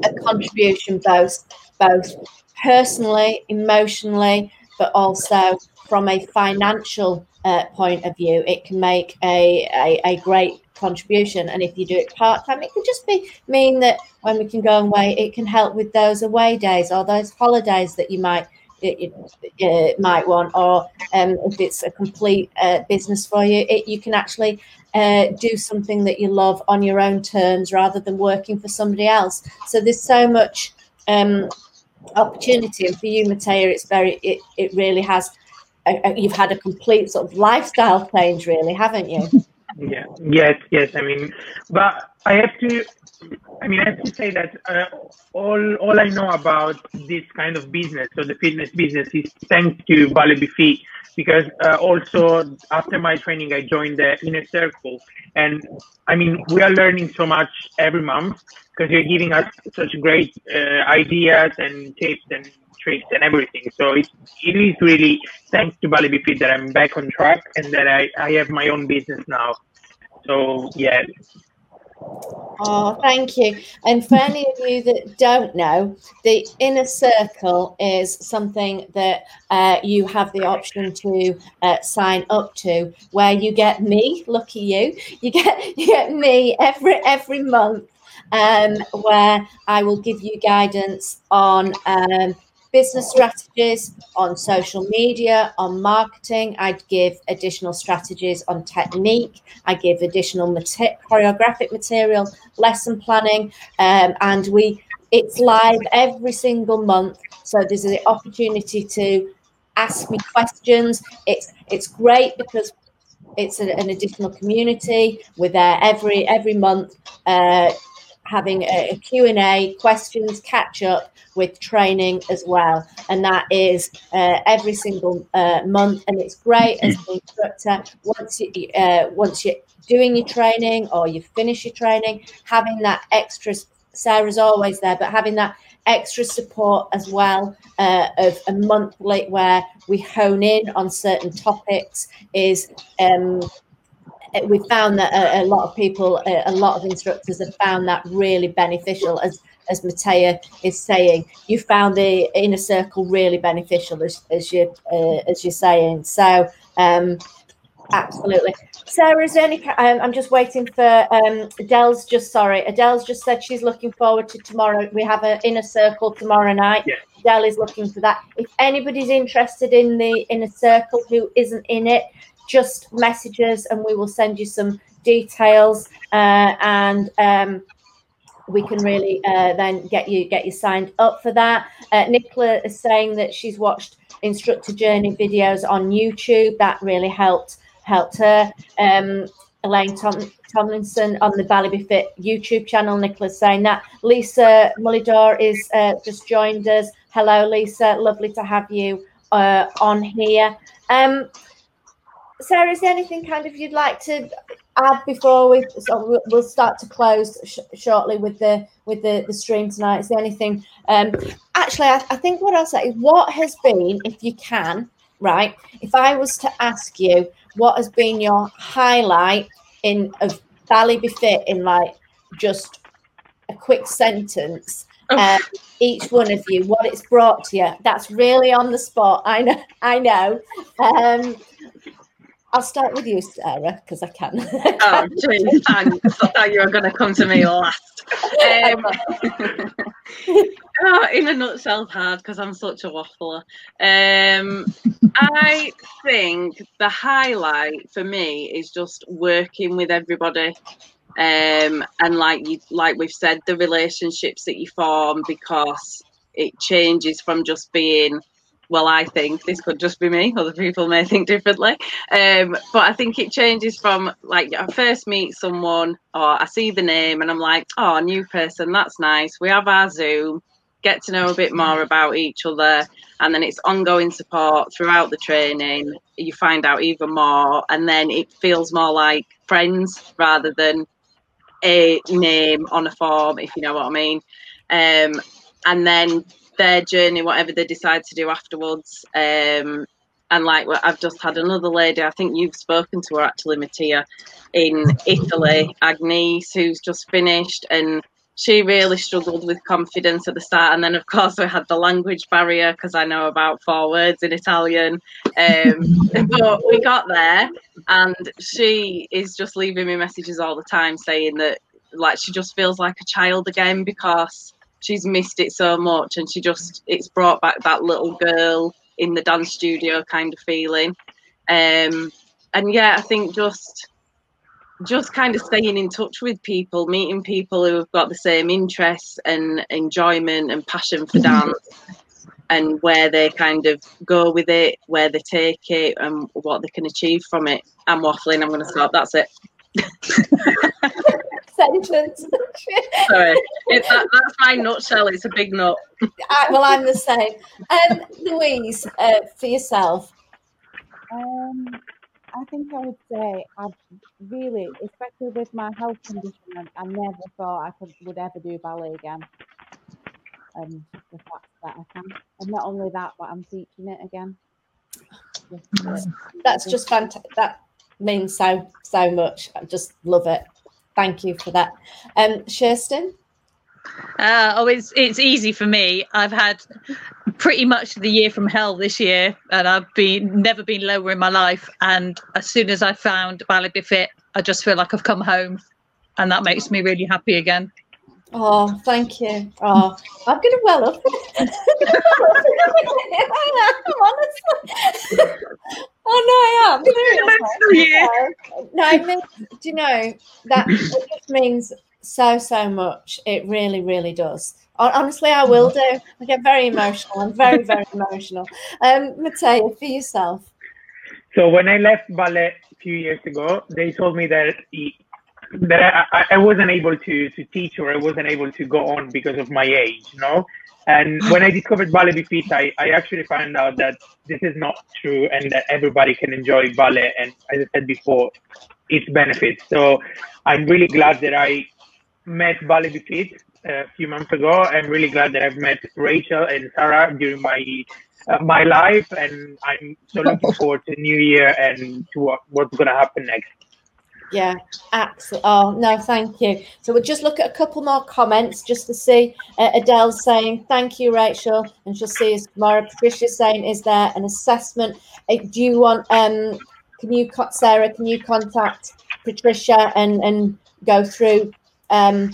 a contribution both both personally, emotionally, but also from a financial uh, point of view, it can make a, a, a great contribution. And if you do it part time, it can just be mean that when we can go away, it can help with those away days or those holidays that you might you, you might want, or um, if it's a complete uh, business for you, it, you can actually uh, do something that you love on your own terms rather than working for somebody else. So there's so much um, opportunity, and for you, Matea, it's very, it, it really has. You've had a complete sort of lifestyle change, really, haven't you? Yeah. Yes. Yes. I mean, but I have to I mean, I have to say that uh, all all I know about this kind of business, so the fitness business, is thanks to Ballet Be Fit. Because uh, also after my training, I joined the inner circle, and I mean, we are learning so much every month because you're giving us such great uh, ideas and tips and tricks and everything. So it, it is really thanks to Ballet Be Fit that I'm back on track and that I, I have my own business now. So yeah, Oh, thank you. And for any of you that don't know, the inner circle is something that uh, you have the option to uh, sign up to, where you get me. Lucky you, you get you get me every every month, um, where I will give you guidance on um, business strategies, on social media, on marketing. I'd give additional strategies on technique. I give additional choreographic material, lesson planning, um, and we. It's live every single month, so there's the opportunity to ask me questions. It's it's great because it's an additional community. We're there every every month, uh, having a, a Q and A, questions, catch up, with training as well. And that is uh, every single uh, month. And it's great as an instructor once you uh, once you're doing your training or you finish your training, having that extra. Sarah's always there, but having that extra support as well uh, of a monthly where we hone in on certain topics is um, we found that a, a, lot of people, a, a, lot of instructors have found that really beneficial as as Matea is saying, you found the inner circle really beneficial, as, as you uh, as you're saying. So, um, absolutely. Sarah, is there any? Um, I'm just waiting for um, Adele's. Just sorry, Adele's just said she's looking forward to tomorrow. We have an inner circle tomorrow night. Yeah. Adele is looking for that. If anybody's interested in the inner circle who isn't in it, just message us and we will send you some details. Uh, and um, we can really uh, then get you get you signed up for that. Uh, Nicola is saying that she's watched instructor journey videos on YouTube. That really helped helped her. Um, Elaine Tom, Tomlinson on the Ballet Fit YouTube channel. Nicola's saying that. Lisa Mullidor is uh, just joined us. Hello, Lisa. Lovely to have you uh, on here. Um, Sarah, is there anything kind of you'd like to add before we so we'll start to close sh- shortly with the with the, the stream tonight? Is there anything um actually I, I think what i'll say is what has been if you can right if i was to ask you what has been your highlight in of Ballet Be Fit in like just a quick sentence uh, each one of you what it's brought to you that's really on the spot i know i know. Um I'll start with you, Sarah, because I can. oh, geez, thanks. I thought you were going to come to me last. Um, oh, in a nutshell, hard because I'm such a waffler. Um, I think the highlight for me is just working with everybody. Um, and like you, like we've said, the relationships that you form because it changes from just being well, I think this could just be me. Other people may think differently. Um, but I think it changes from like I first meet someone or I see the name and I'm like, oh, new person, that's nice. We have our Zoom, get to know a bit more about each other, and then it's ongoing support throughout the training. You find out even more, and then it feels more like friends rather than a name on a form, if you know what I mean. Um, and then their journey, whatever they decide to do afterwards. Um, and like I've just had another lady, I think you've spoken to her actually, Mattia, in Italy, Agnes, who's just finished, and she really struggled with confidence at the start. And then, of course, we had the language barrier because I know about four words in Italian. Um, but we got there, and she is just leaving me messages all the time saying that, like, she just feels like a child again because she's missed it so much and she just it's brought back that little girl in the dance studio kind of feeling. Um and yeah i think just just kind of staying in touch with people meeting people who have got the same interests and enjoyment and passion for dance and where they kind of go with it where they take it and what they can achieve from it. I'm waffling i'm going to stop that's it sentence. Sorry, it, that, that's my nutshell. It's a big nut. I, well, I'm the same. Um, Louise, uh, for yourself. Um, I think I would say I've really, especially with my health condition, I, never thought I could would ever do ballet again. And the fact that I can, and not only that, but I'm teaching it again. That's just fantastic. That means so so much. I just love it. Thank you for that. Um, Kirsten? Uh, oh, it's it's easy for me. I've had pretty much the year from hell this year, and I've been never been lower in my life. And as soon as I found Ballet Fit, I just feel like I've come home, and that makes me really happy again. Oh, thank you. Oh, I'm going to well up. Honestly. oh, no, I am. No, I mean, do you know that it just means so, so much. It really, really does. Honestly, I will do. I get very emotional. I'm very, very emotional. Um, Matteo, for yourself. So when I left ballet a few years ago, they told me that that I, I wasn't able to to teach or I wasn't able to go on because of my age, you know. And when I discovered ballet fit, I, I actually found out that this is not true and that everybody can enjoy ballet. And as I said before, its benefits. So I'm really glad that I met ballet fit a few months ago. I'm really glad that I've met Rachel and Sarah during my uh, my life, and I'm so looking forward to New Year and to what, what's going to happen next. Yeah, absolutely. Oh, no, thank you. So we'll just look at a couple more comments just to see. Uh, Adele saying, Thank you, Rachel. And she'll see us tomorrow. Patricia saying, Is there an assessment? Uh, do you want, um, can you, cut Sarah, can you contact Patricia and, and go through um,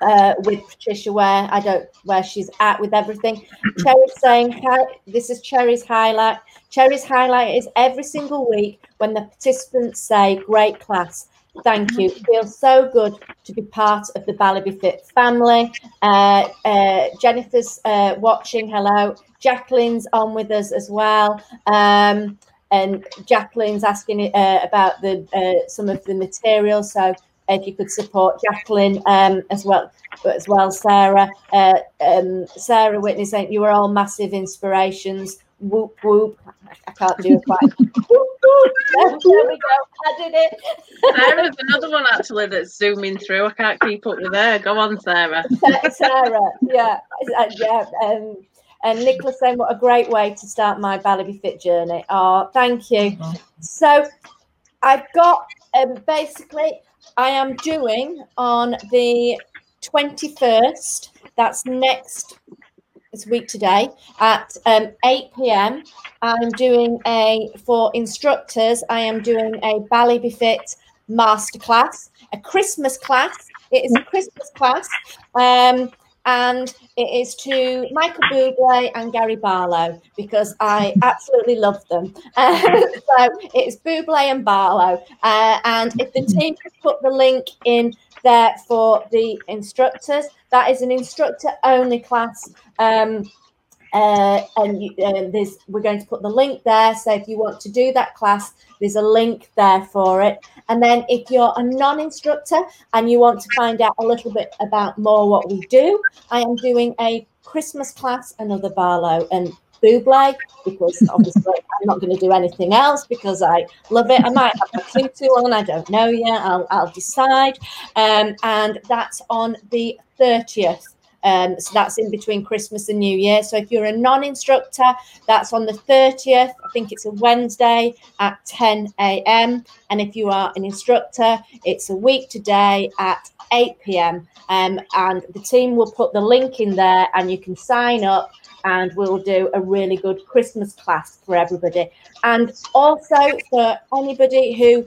uh, with Patricia where I don't where she's at with everything. Cherry's saying this is Cherry's highlight. Cherry's highlight is every single week when the participants say great class. Thank you. Feels so good to be part of the Ballet Fit family. Uh, uh, Jennifer's uh, watching. Hello. Jacqueline's on with us as well. Um, and Jacqueline's asking uh, about the uh, some of the material. So if you could support Jacqueline um, as well, as well Sarah. Uh, um, Sarah Whitney saying you were all massive inspirations. Whoop whoop! I can't do it quite. whoop, whoop. There we go. I did it. Sarah's another one actually that's zooming through. I can't keep up with her. Go on, Sarah. Sarah, yeah, uh, yeah. Um, and Nicola's saying, "What a great way to start my Ballet Fit journey." Oh, thank you. So, I've got um, basically I am doing on the 21st, that's next this week today at um, 8 p.m. I'm doing a, for instructors, I am doing a Ballet Be Fit masterclass, a Christmas class. It is a Christmas class. Um, and it is to Michael Bublé and Gary Barlow because I absolutely love them. Uh, so it's Bublé and Barlow, uh, and if the team could put the link in there for the instructors, that is an instructor-only class. Um, uh, and you, uh, there's we're going to put the link there. So if you want to do that class, there's a link there for it. And then if you're a non-instructor and you want to find out a little bit about more what we do, I am doing a Christmas class, another Barlow and Bublé, because obviously I'm not going to do anything else because I love it. I might have a tutu on, I don't know yet. I'll, I'll decide. Um, and that's on the 30th um, so that's in between Christmas and New Year. So if you're a non instructor, that's on the 30th. I think it's a Wednesday at 10 a.m. And if you are an instructor, it's a week today at 8 p.m. Um, and the team will put the link in there and you can sign up and we'll do a really good Christmas class for everybody. And also for anybody who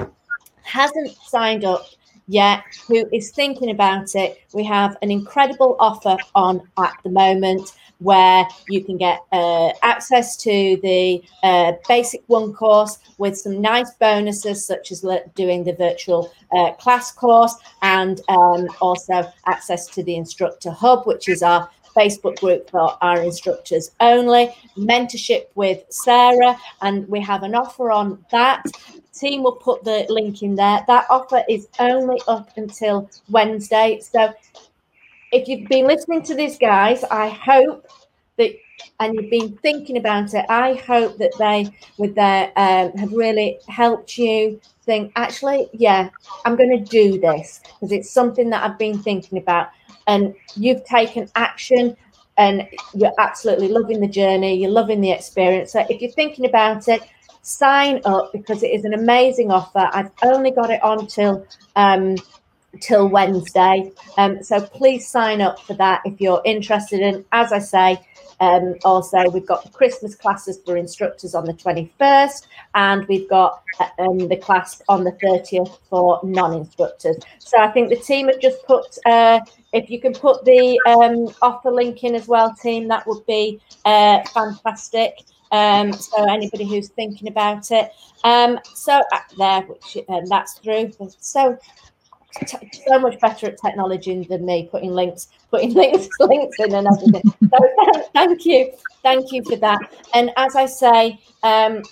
hasn't signed up yet who is thinking about it, we have an incredible offer on at the moment where you can get uh, access to the uh, basic one course with some nice bonuses, such as doing the virtual uh, class course and um, also access to the instructor hub, which is our Facebook group for our instructors only, mentorship with Sarah, and we have an offer on that team will put the link in there. That offer is only up until Wednesday. So if you've been listening to these guys, I hope that and you've been thinking about it, I hope that they, with their, um, have really helped you think. Actually, yeah, I'm going to do this because it's something that I've been thinking about, and you've taken action, and you're absolutely loving the journey. You're loving the experience. So if you're thinking about it, sign up because it is an amazing offer. I've only got it on till um, till Wednesday. Um, so please sign up for that if you're interested. in, as I say, um, also, we've got Christmas classes for instructors on the 21st, and we've got um, the class on the 30th for non instructors. So I think the team have just put, uh, if you can put the um, offer link in as well, team, that would be uh, fantastic. Um, so anybody who's thinking about it, um, so uh, there, which um, that's through. So so much better at technology than me putting links putting links links in and everything. So thank you thank you for that. And as i say um,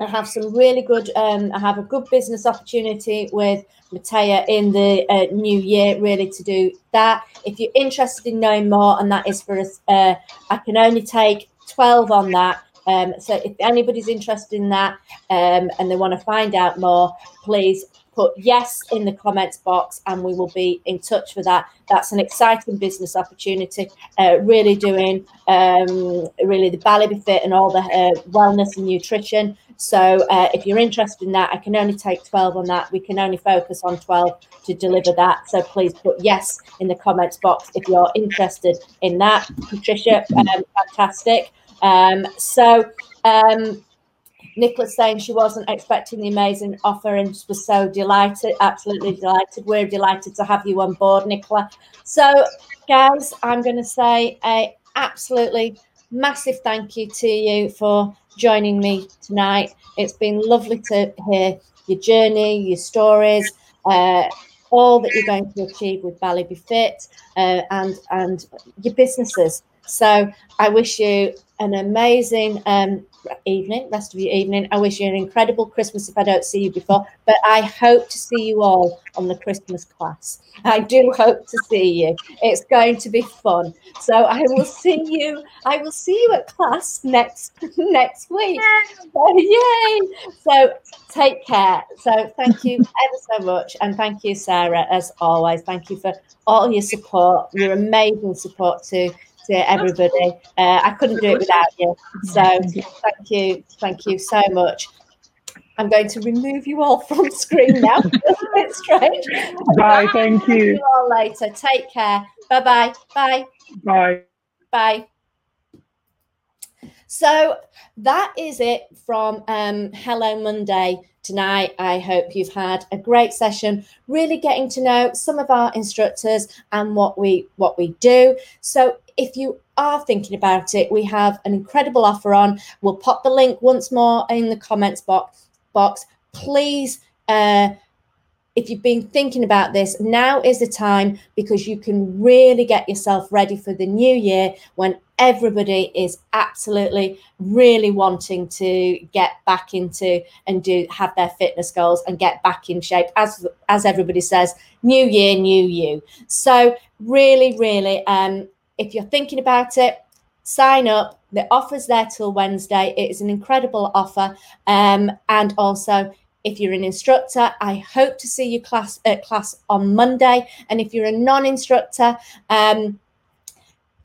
i have some really good um, i have a good business opportunity with Matea in the uh, new year really to do that. If you're interested in knowing more and that is for us uh, i can only take 12 on that. Um, so if anybody's interested in that um, and they want to find out more please put yes in the comments box and we will be in touch for that. That's an exciting business opportunity, uh, really doing um, really the Ballet Fit and all the uh, wellness and nutrition. So uh, if you're interested in that, I can only take 12 on that. We can only focus on 12 to deliver that. So please put yes in the comments box if you're interested in that. Patricia, um, fantastic. Um, so um, Nicola's saying she wasn't expecting the amazing offer and was so delighted, absolutely delighted. We're delighted to have you on board, Nicola. So, guys, I'm going to say a absolutely massive thank you to you for joining me tonight. It's been lovely to hear your journey, your stories, uh, all that you're going to achieve with Ballet Be Fit, uh, and and your businesses. So I wish you an amazing um, evening, rest of your evening. I wish you an incredible Christmas if I don't see you before, but I hope to see you all on the Christmas class. I do hope to see you. It's going to be fun. So I will see you. I will see you at class next next week. So, yay! So take care. So thank you ever so much, and thank you, Sarah, as always. Thank you for all your support, your amazing support to everybody. Uh, I couldn't do it without you. So thank you, thank you so much. I'm going to remove you all from screen now. it's a bit strange. Bye. Thank you. See you all later. Take care. Bye-bye. Bye. Bye. Bye. So that is it from um, Hello Monday tonight. I hope you've had a great session, really getting to know some of our instructors and what we what we do. So if you are thinking about it, we have an incredible offer on. We'll pop the link once more in the comments box. Box, please. Uh, if you've been thinking about this, now is the time because you can really get yourself ready for the new year when everybody is absolutely really wanting to get back into and do have their fitness goals and get back in shape. As as everybody says new year new you. So really really um if you're thinking about it sign up. The offer's there till wednesday. It is an incredible offer. Um and also if you're an instructor, I hope to see you class at class on Monday. And if you're a non-instructor, um,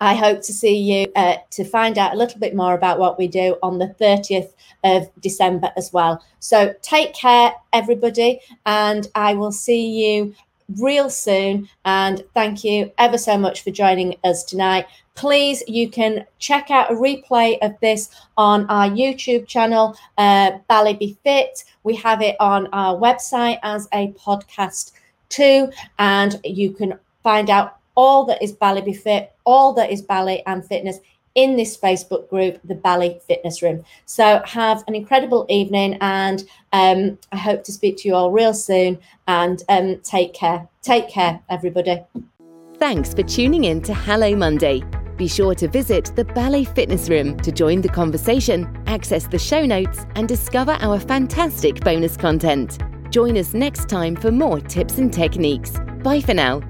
I hope to see you uh, to find out a little bit more about what we do on the 30th of December as well. So take care, everybody, and I will see you real soon. And thank you ever so much for joining us tonight. Please, you can check out a replay of this on our YouTube channel, uh, Ballet Be Fit. We have it on our website as a podcast too, and you can find out all that is Ballet Be Fit, all that is ballet and fitness in this Facebook group, the Ballet Fitness Room. So have an incredible evening, and um, I hope to speak to you all real soon. And um, take care. Take care, everybody. Thanks for tuning in to Hello Monday. Be sure to visit the Ballet Fitness Room to join the conversation, access the show notes, and discover our fantastic bonus content. Join us next time for more tips and techniques. Bye for now.